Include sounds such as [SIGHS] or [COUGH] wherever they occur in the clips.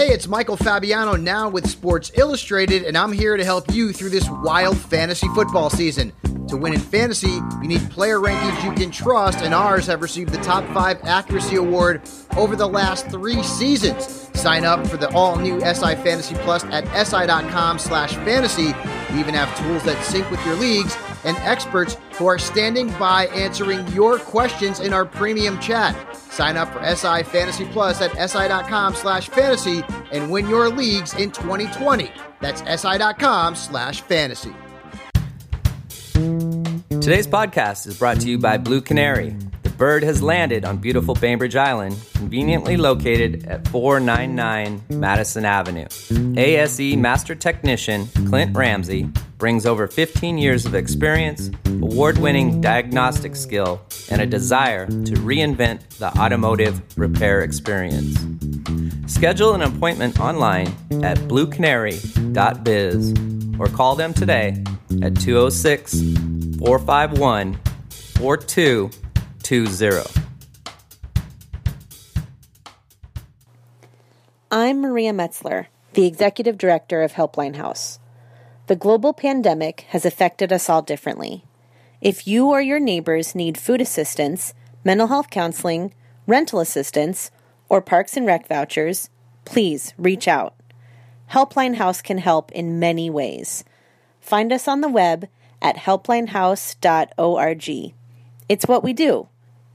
Hey, it's Michael Fabiano now with Sports Illustrated, and I'm here to help you through this wild fantasy football season. To win in fantasy, you need player rankings you can trust, and ours have received the top five accuracy award over the last three seasons. Sign up for the all-new SI Fantasy Plus at si.com slash fantasy. We even have tools that sync with your leagues and experts who are standing by answering your questions in our premium chat. Sign up for SI Fantasy Plus at si.com slash fantasy and win your leagues in 2020. That's si.com slash fantasy. Today's podcast is brought to you by Blue Canary. Bird has landed on beautiful Bainbridge Island, conveniently located at 499 Madison Avenue. ASE Master Technician Clint Ramsey brings over 15 years of experience, award winning diagnostic skill, and a desire to reinvent the automotive repair experience. Schedule an appointment online at bluecanary.biz or call them today at 206 451 4220. I'm Maria Metzler, the Executive Director of Helpline House. The global pandemic has affected us all differently. If you or your neighbors need food assistance, mental health counseling, rental assistance, or parks and rec vouchers, please reach out. Helpline House can help in many ways. Find us on the web at helplinehouse.org. It's what we do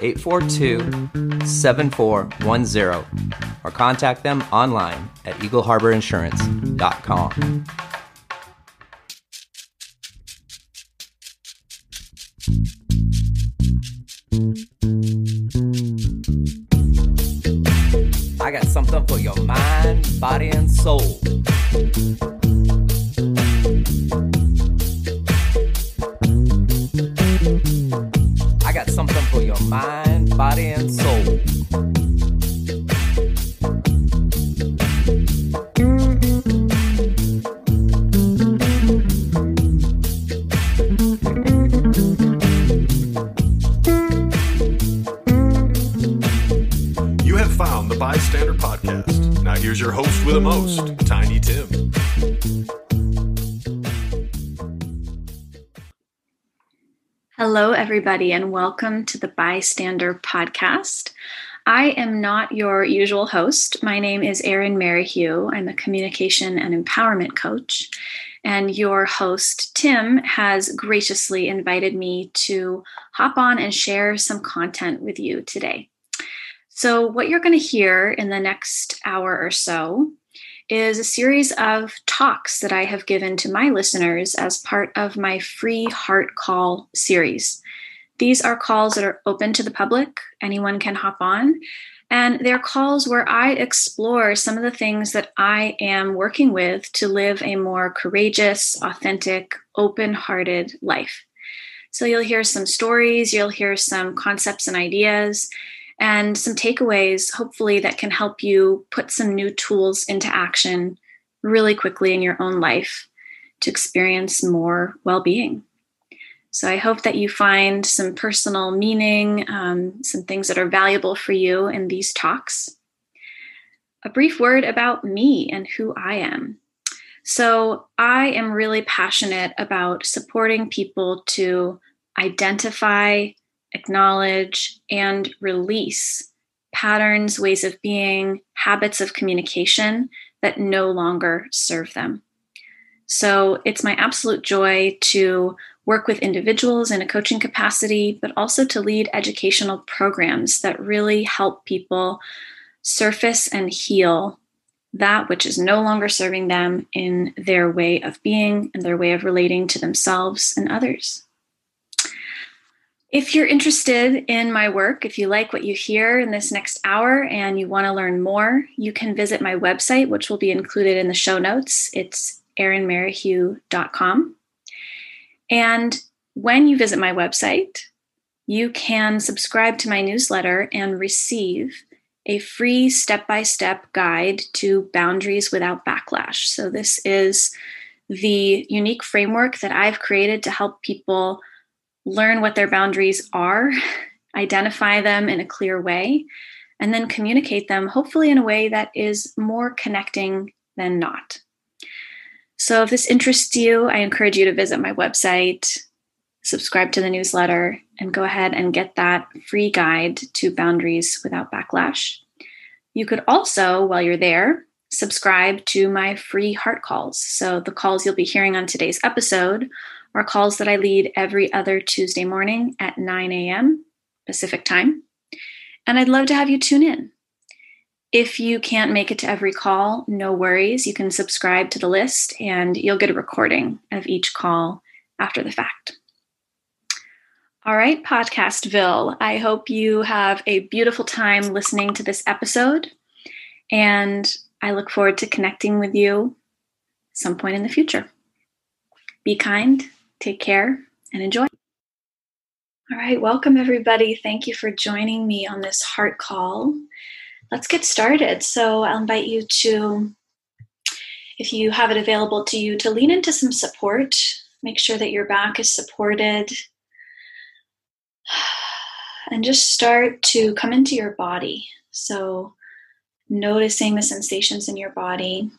842 7410 or contact them online at eagleharborinsurance.com. I got something for your mind, body, and soul. Mind, body, and soul. You have found the Bystander Podcast. Now here's your host with the most, Hello, everybody, and welcome to the Bystander Podcast. I am not your usual host. My name is Erin Merrihew. I'm a communication and empowerment coach. And your host, Tim, has graciously invited me to hop on and share some content with you today. So, what you're going to hear in the next hour or so is a series of talks that I have given to my listeners as part of my free Heart Call series. These are calls that are open to the public, anyone can hop on. And they're calls where I explore some of the things that I am working with to live a more courageous, authentic, open hearted life. So you'll hear some stories, you'll hear some concepts and ideas, and some takeaways, hopefully, that can help you put some new tools into action really quickly in your own life to experience more well being. So I hope that you find some personal meaning, um, some things that are valuable for you in these talks. A brief word about me and who I am. So I am really passionate about supporting people to identify, acknowledge, and release patterns, ways of being, habits of communication that no longer serve them. So it's my absolute joy to work with individuals in a coaching capacity, but also to lead educational programs that really help people surface and heal that which is no longer serving them in their way of being and their way of relating to themselves and others. If you're interested in my work, if you like what you hear in this next hour and you want to learn more, you can visit my website, which will be included in the show notes. It's erinmerrihew.com. And when you visit my website, you can subscribe to my newsletter and receive a free step by step guide to boundaries without backlash. So, this is the unique framework that I've created to help people learn what their boundaries are, [LAUGHS] identify them in a clear way, and then communicate them, hopefully, in a way that is more connecting than not. So, if this interests you, I encourage you to visit my website, subscribe to the newsletter, and go ahead and get that free guide to boundaries without backlash. You could also, while you're there, subscribe to my free heart calls. So, the calls you'll be hearing on today's episode are calls that I lead every other Tuesday morning at 9 a.m. Pacific time. And I'd love to have you tune in. If you can't make it to every call, no worries. You can subscribe to the list and you'll get a recording of each call after the fact. All right, Podcastville, I hope you have a beautiful time listening to this episode. And I look forward to connecting with you some point in the future. Be kind Take care and enjoy. All right, welcome everybody. Thank you for joining me on this heart call. Let's get started. So, I'll invite you to, if you have it available to you, to lean into some support. Make sure that your back is supported. [SIGHS] And just start to come into your body. So, noticing the sensations in your body,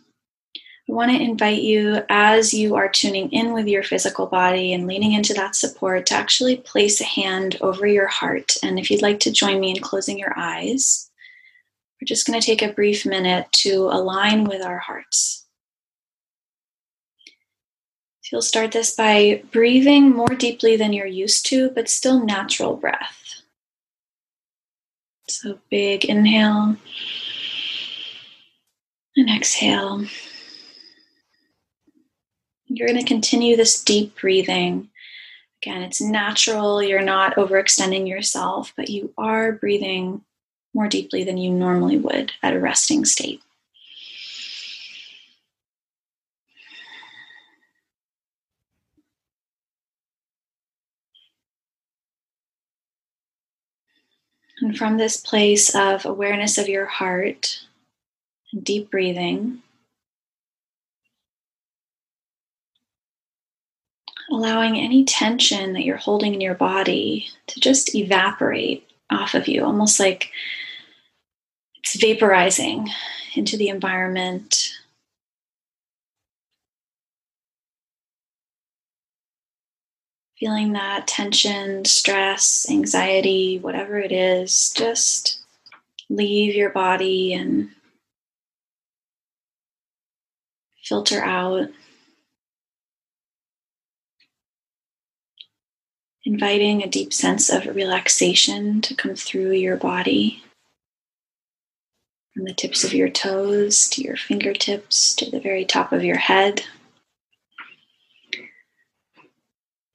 I want to invite you as you are tuning in with your physical body and leaning into that support to actually place a hand over your heart. And if you'd like to join me in closing your eyes, we're just going to take a brief minute to align with our hearts. So you'll start this by breathing more deeply than you're used to, but still natural breath. So big inhale and exhale. You're going to continue this deep breathing. Again, it's natural. You're not overextending yourself, but you are breathing more deeply than you normally would at a resting state. And from this place of awareness of your heart deep breathing, allowing any tension that you're holding in your body to just evaporate off of you, almost like it's vaporizing into the environment. Feeling that tension, stress, anxiety, whatever it is, just leave your body and filter out. Inviting a deep sense of relaxation to come through your body from the tips of your toes to your fingertips to the very top of your head.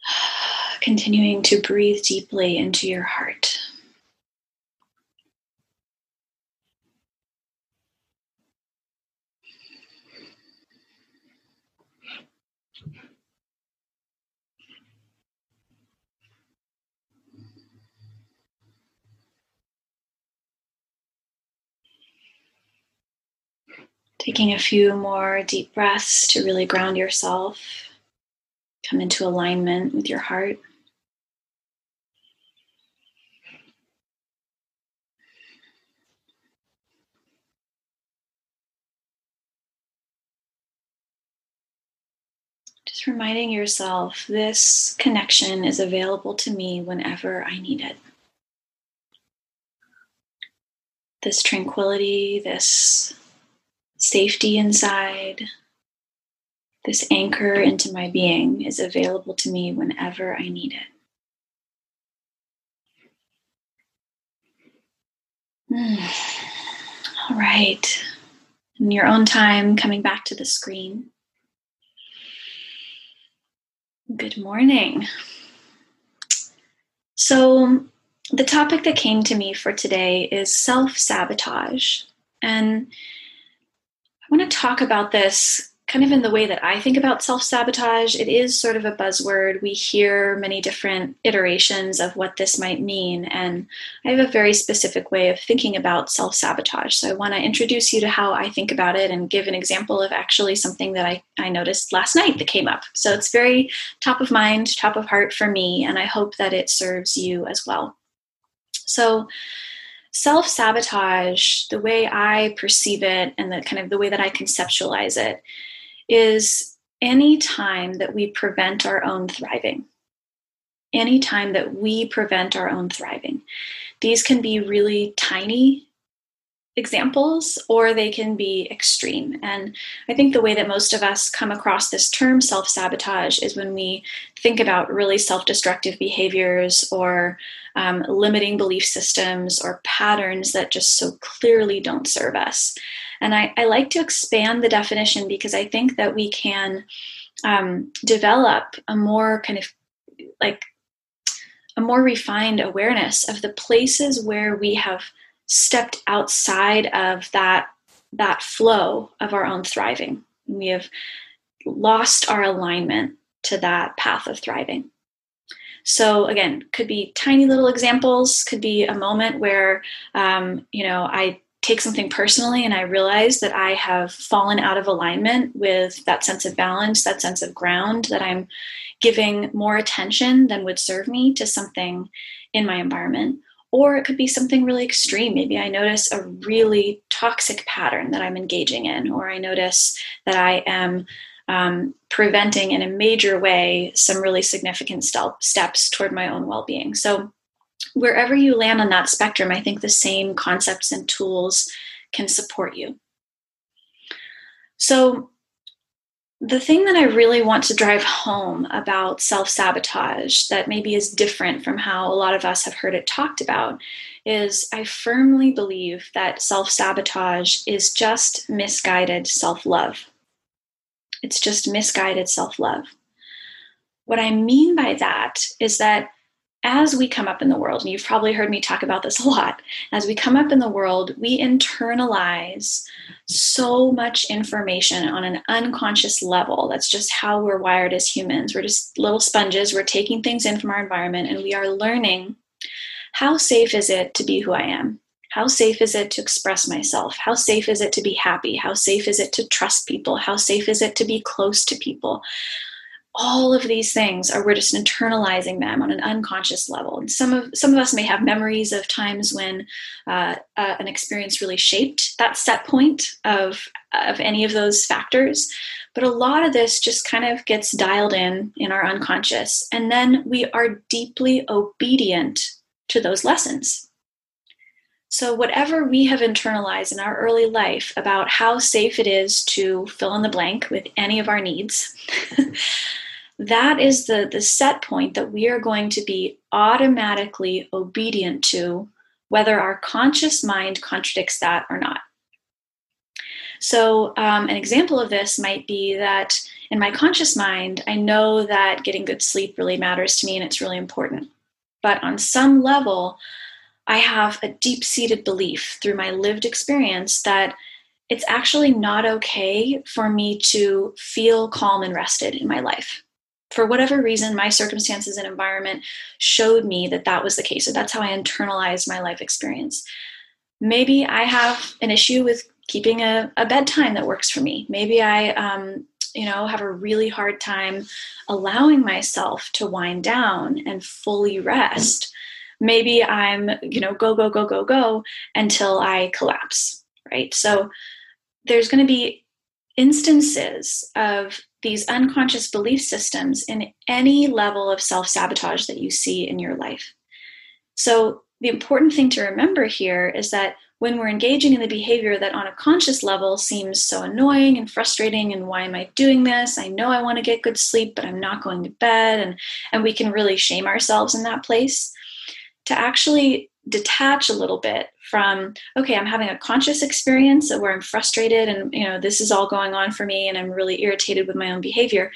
[SIGHS] Continuing to breathe deeply into your heart. Taking a few more deep breaths to really ground yourself, come into alignment with your heart. Just reminding yourself this connection is available to me whenever I need it. This tranquility, this safety inside, this anchor into my being is available to me whenever I need it. Hmm. All right. In your own time, coming back to the screen. Good morning. So, the topic that came to me for today is self sabotage. And I want to talk about this kind of in the way that I think about self sabotage. It is sort of a buzzword. We hear many different iterations of what this might mean. And I have a very specific way of thinking about self sabotage. So I want to introduce you to how I think about it and give an example of actually something that I, I noticed last night that came up. So it's very top of mind, top of heart for me. And I hope that it serves you as well. So, self sabotage, the way I perceive it and the kind of the way that I conceptualize it, is any time that we prevent our own thriving. Any time that we prevent our own thriving. These can be really tiny examples or they can be extreme. And I think the way that most of us come across this term self sabotage is when we think about really self destructive behaviors or um, limiting belief systems or patterns that just so clearly don't serve us. And I, I like to expand the definition because I think that we can um, develop a more kind of like a more refined awareness of the places where we have stepped outside of that that flow of our own thriving. We have lost our alignment to that path of thriving. So again, could be tiny little examples. Could be a moment where um, you know I take something personally and I realize that I have fallen out of alignment with that sense of balance, that sense of ground, that I'm giving more attention than would serve me to something in my environment. Or it could be something really extreme. Maybe I notice a really toxic pattern that I'm engaging in, or I notice that I am um, preventing in a major way some really significant steps toward my own well being. So, wherever you land on that spectrum, I think the same concepts and tools can support you. So, the thing that I really want to drive home about self sabotage that maybe is different from how a lot of us have heard it talked about is I firmly believe that self sabotage is just misguided self love. It's just misguided self love. What I mean by that is that as we come up in the world, and you've probably heard me talk about this a lot, as we come up in the world, we internalize so much information on an unconscious level. That's just how we're wired as humans. We're just little sponges. We're taking things in from our environment and we are learning how safe is it to be who I am? How safe is it to express myself? How safe is it to be happy? How safe is it to trust people? How safe is it to be close to people? All of these things are we're just internalizing them on an unconscious level. And some of some of us may have memories of times when uh, uh, an experience really shaped that set point of of any of those factors. But a lot of this just kind of gets dialed in in our unconscious and then we are deeply obedient to those lessons. So, whatever we have internalized in our early life about how safe it is to fill in the blank with any of our needs, [LAUGHS] that is the, the set point that we are going to be automatically obedient to, whether our conscious mind contradicts that or not. So, um, an example of this might be that in my conscious mind, I know that getting good sleep really matters to me and it's really important. But on some level, I have a deep seated belief through my lived experience that it's actually not okay for me to feel calm and rested in my life for whatever reason, my circumstances and environment showed me that that was the case. So that's how I internalized my life experience. Maybe I have an issue with keeping a, a bedtime that works for me. Maybe I, um, you know, have a really hard time allowing myself to wind down and fully rest. Maybe I'm, you know, go, go, go, go, go until I collapse, right? So there's going to be instances of these unconscious belief systems in any level of self sabotage that you see in your life. So, the important thing to remember here is that when we're engaging in the behavior that on a conscious level seems so annoying and frustrating and why am i doing this i know i want to get good sleep but i'm not going to bed and and we can really shame ourselves in that place to actually detach a little bit from okay i'm having a conscious experience where i'm frustrated and you know this is all going on for me and i'm really irritated with my own behavior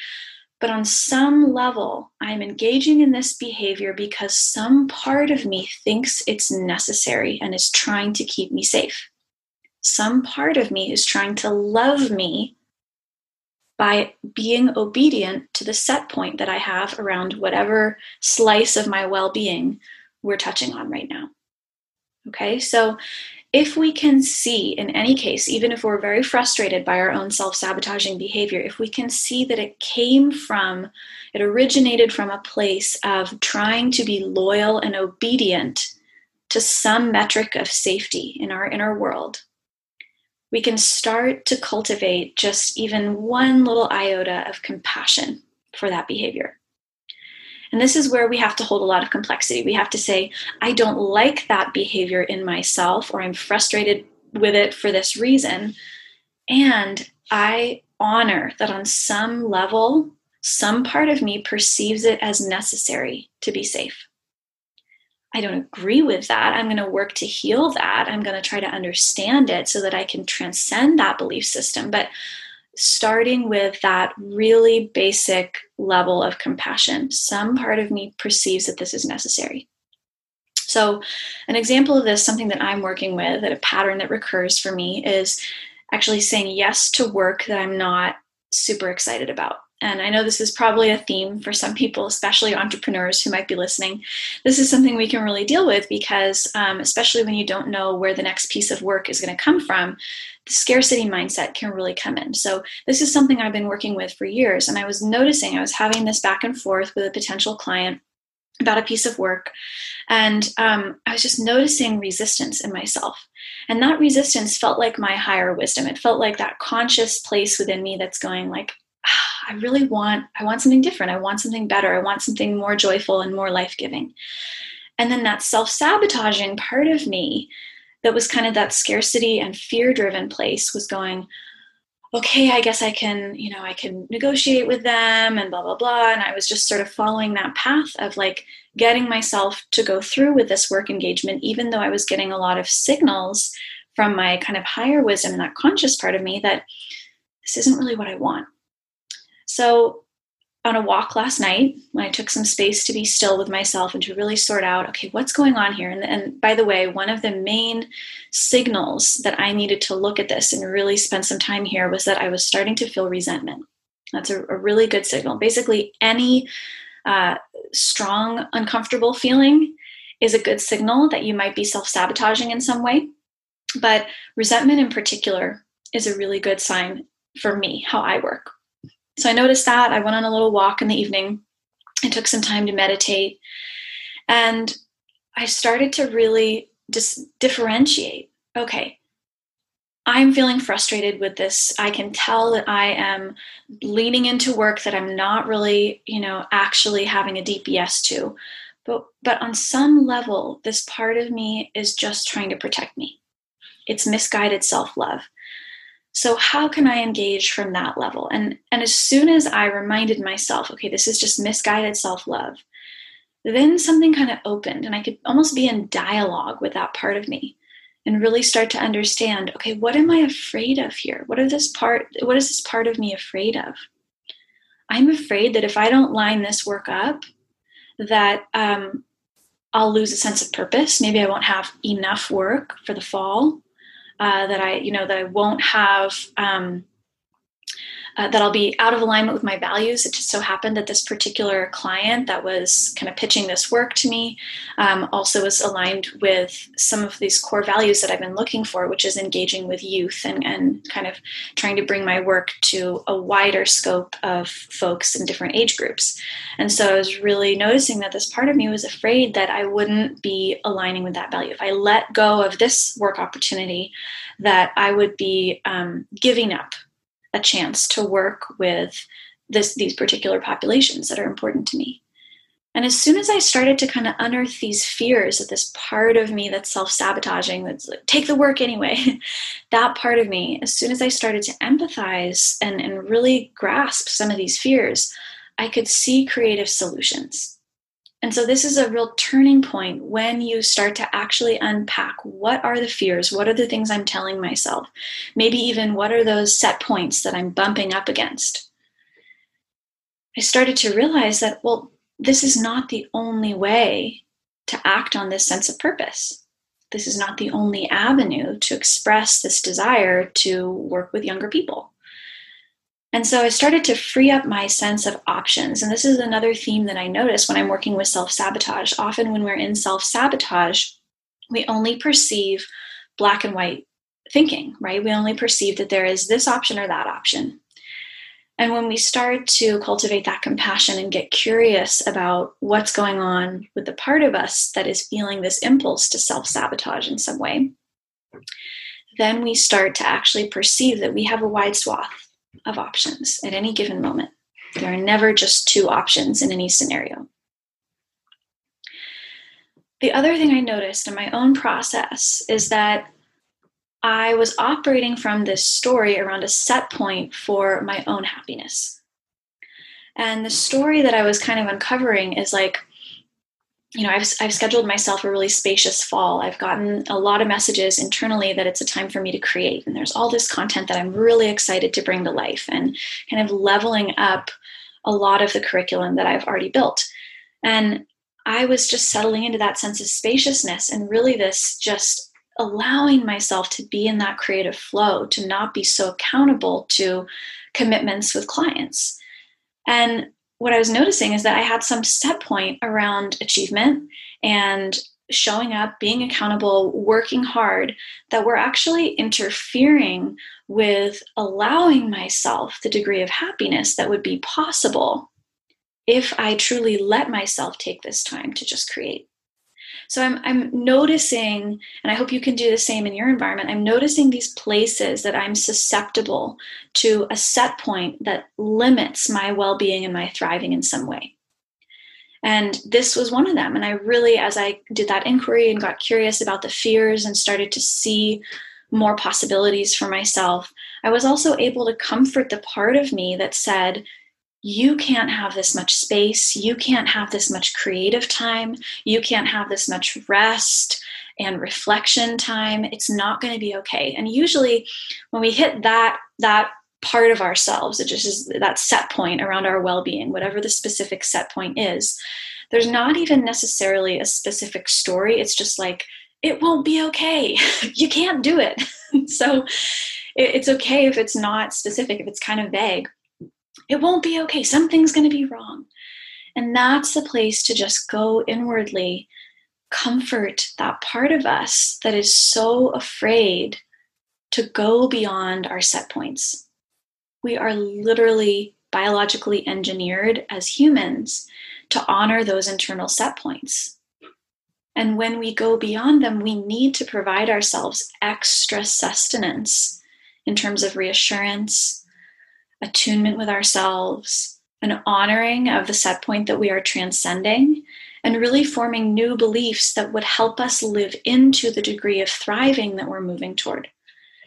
But on some level, I'm engaging in this behavior because some part of me thinks it's necessary and is trying to keep me safe. Some part of me is trying to love me by being obedient to the set point that I have around whatever slice of my well being we're touching on right now. Okay, so if we can see, in any case, even if we're very frustrated by our own self sabotaging behavior, if we can see that it came from, it originated from a place of trying to be loyal and obedient to some metric of safety in our inner world, we can start to cultivate just even one little iota of compassion for that behavior. And this is where we have to hold a lot of complexity. We have to say, I don't like that behavior in myself, or I'm frustrated with it for this reason. And I honor that on some level, some part of me perceives it as necessary to be safe. I don't agree with that. I'm going to work to heal that. I'm going to try to understand it so that I can transcend that belief system. But starting with that really basic level of compassion, some part of me perceives that this is necessary. So, an example of this, something that I'm working with, that a pattern that recurs for me, is actually saying yes to work that I'm not super excited about and I know this is probably a theme for some people, especially entrepreneurs who might be listening. This is something we can really deal with because, um, especially when you don't know where the next piece of work is going to come from, the scarcity mindset can really come in. So, this is something I've been working with for years. And I was noticing I was having this back and forth with a potential client about a piece of work. And um, I was just noticing resistance in myself. And that resistance felt like my higher wisdom. It felt like that conscious place within me that's going like, [SIGHS] I really want I want something different. I want something better. I want something more joyful and more life-giving. And then that self-sabotaging part of me that was kind of that scarcity and fear-driven place was going, okay, I guess I can, you know, I can negotiate with them and blah blah blah. And I was just sort of following that path of like getting myself to go through with this work engagement, even though I was getting a lot of signals from my kind of higher wisdom and that conscious part of me that this isn't really what I want. So, on a walk last night, when I took some space to be still with myself and to really sort out, okay, what's going on here? And, and, by the way, one of the main signals that I needed to look at this and really spend some time here was that I was starting to feel resentment. That's a, a really good signal. Basically, any uh, strong, uncomfortable feeling is a good signal that you might be self sabotaging in some way. But resentment in particular is a really good sign for me, how I work. So I noticed that. I went on a little walk in the evening. I took some time to meditate. And I started to really just differentiate. Okay, I'm feeling frustrated with this. I can tell that I am leaning into work that I'm not really, you know, actually having a deep yes to. But but on some level, this part of me is just trying to protect me. It's misguided self-love. So how can I engage from that level? And and as soon as I reminded myself, okay, this is just misguided self-love, then something kind of opened and I could almost be in dialogue with that part of me and really start to understand, okay, what am I afraid of here? What are this part what is this part of me afraid of? I'm afraid that if I don't line this work up, that um, I'll lose a sense of purpose. Maybe I won't have enough work for the fall uh, that I, you know, that I won't have um, uh, that I'll be out of alignment with my values. It just so happened that this particular client that was kind of pitching this work to me um, also was aligned with some of these core values that I've been looking for, which is engaging with youth and, and kind of trying to bring my work to a wider scope of folks in different age groups. And so I was really noticing that this part of me was afraid that I wouldn't be aligning with that value. If I let go of this work opportunity, that I would be um, giving up a chance to work with this, these particular populations that are important to me. And as soon as I started to kind of unearth these fears that this part of me that's self sabotaging, that's like, take the work anyway, [LAUGHS] that part of me, as soon as I started to empathize and, and really grasp some of these fears, I could see creative solutions. And so this is a real turning point when you start to actually unpack what are the fears? What are the things I'm telling myself? Maybe even what are those set points that I'm bumping up against? I started to realize that, well, this is not the only way to act on this sense of purpose. This is not the only avenue to express this desire to work with younger people. And so I started to free up my sense of options. And this is another theme that I notice when I'm working with self sabotage. Often, when we're in self sabotage, we only perceive black and white thinking, right? We only perceive that there is this option or that option. And when we start to cultivate that compassion and get curious about what's going on with the part of us that is feeling this impulse to self sabotage in some way, then we start to actually perceive that we have a wide swath of options at any given moment. There are never just two options in any scenario. The other thing I noticed in my own process is that I was operating from this story around a set point for my own happiness. And the story that I was kind of uncovering is like, you know, I've, I've scheduled myself a really spacious fall. I've gotten a lot of messages internally that it's a time for me to create. And there's all this content that I'm really excited to bring to life and kind of leveling up a lot of the curriculum that I've already built. And I was just settling into that sense of spaciousness and really this just allowing myself to be in that creative flow, to not be so accountable to commitments with clients. And what I was noticing is that I had some set point around achievement and showing up, being accountable, working hard that were actually interfering with allowing myself the degree of happiness that would be possible if I truly let myself take this time to just create. So I'm, I'm noticing, and I hope you can do the same in your environment. I'm noticing these places that I'm susceptible to a set point that limits my well being and my thriving in some way. And this was one of them. And I really, as I did that inquiry and got curious about the fears and started to see more possibilities for myself, I was also able to comfort the part of me that said, you can't have this much space. You can't have this much creative time. You can't have this much rest and reflection time. It's not going to be okay. And usually when we hit that, that part of ourselves, it just is that set point around our well-being, whatever the specific set point is, there's not even necessarily a specific story. It's just like, it won't be okay. [LAUGHS] you can't do it. [LAUGHS] so it's okay if it's not specific, if it's kind of vague it won't be okay. Something's going to be wrong. And that's the place to just go inwardly, comfort that part of us that is so afraid to go beyond our set points. We are literally biologically engineered as humans to honor those internal set points. And when we go beyond them, we need to provide ourselves extra sustenance in terms of reassurance, attunement with ourselves, an honoring of the set point that we are transcending, and really forming new beliefs that would help us live into the degree of thriving that we're moving toward.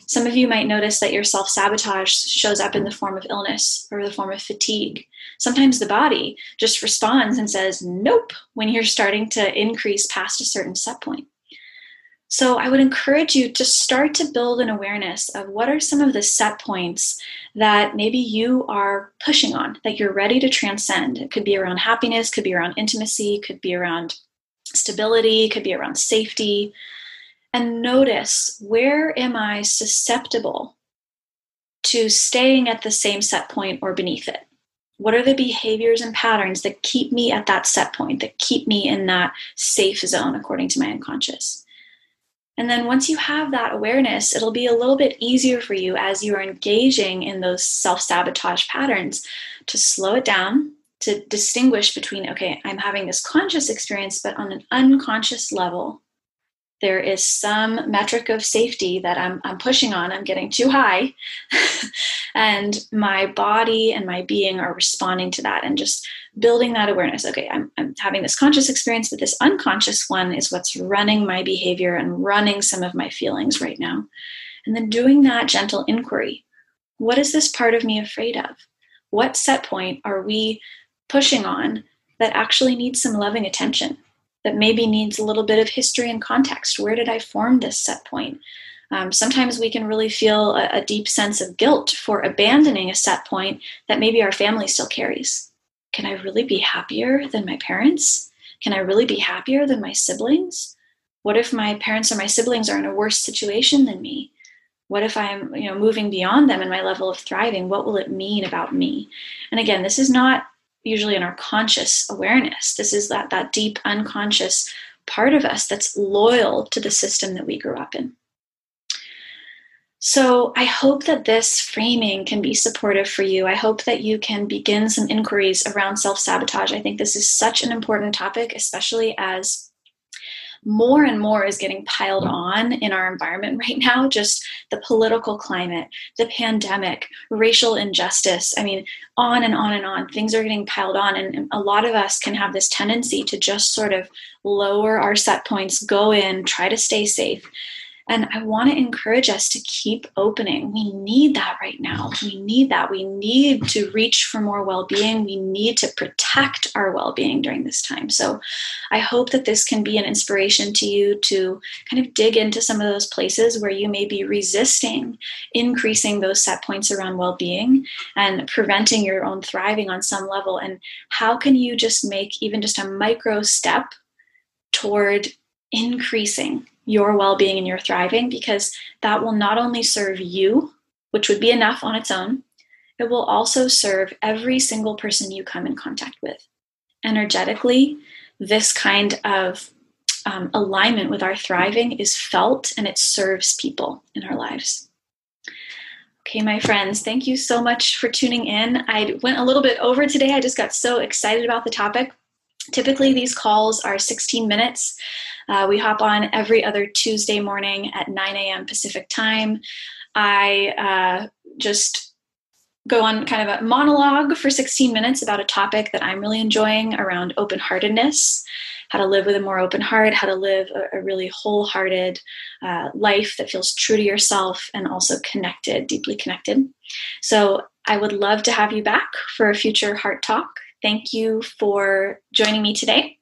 Some of you might notice that your self sabotage shows up in the form of illness or the form of fatigue. Sometimes the body just responds and says, nope, when you're starting to increase past a certain set point. So I would encourage you to start to build an awareness of what are some of the set points that maybe you are pushing on, that you're ready to transcend. It could be around happiness, could be around intimacy, could be around stability, could be around safety. And notice where am I susceptible to staying at the same set point or beneath it? What are the behaviors and patterns that keep me at that set point, that keep me in that safe zone according to my unconscious? And then once you have that awareness, it'll be a little bit easier for you as you are engaging in those self sabotage patterns to slow it down, to distinguish between, okay, I'm having this conscious experience, but on an unconscious level, there is some metric of safety that I'm, I'm pushing on, I'm getting too high, [LAUGHS] and my body and my being are responding to that and just building that awareness. Okay, I'm, I'm having this conscious experience, but this unconscious one is what's running my behavior and running some of my feelings right now. And then doing that gentle inquiry. What is this part of me afraid of? What set point are we pushing on that actually needs some loving attention? That maybe needs a little bit of history and context. Where did I form this set point? Um, sometimes we can really feel a, a deep sense of guilt for abandoning a set point that maybe our family still carries. can I really be happier than my parents? Can I really be happier than my siblings? What if my parents or my siblings are in a worse situation than me? What if I'm, you know, moving beyond them in my level of thriving? What will it mean about me? And again, this is not usually in our conscious awareness. This is that that deep unconscious part of us that's loyal to the system that we grew up in. So I hope that this framing can be supportive for you. I hope that you can begin some inquiries around self sabotage. I think this is such an important topic, especially as more and more is getting piled on in our environment [LAUGHS] right now just the political climate the pandemic racial injustice. I mean on and on and on things are getting piled on and a lot of us can have this tendency to just sort of lower our set points go in try to stay safe and I want to encourage us to keep opening. We need that right now. We need that. We need to reach for more well being. We need to protect our well being during this time. So I hope that this can be an inspiration to you to kind of dig into some of those places where you may be resisting increasing those set points around well being and preventing your own thriving on some level. And how can you just make even just a micro step toward increasing your well being and your thriving because that will not only serve you, which would be enough on its own, it will also serve every single person you come in contact with. Energetically, this kind of um, alignment with our thriving is felt and it serves people in our lives. Okay, my friends, thank you so much for tuning in. I went a little bit over today. I just got so excited about the topic. Typically, these calls are 16 minutes. Uh, we hop on every other Tuesday morning at 9 a.m. Pacific time. I uh, just go on kind of a monologue for 16 minutes about a topic that I'm really enjoying around open heartedness, how to live with a more open heart, how to live a, a really wholehearted uh, life that feels true to yourself and also connected, deeply connected. So I would love to have you back for a future Heart Talk. Thank you for joining me today.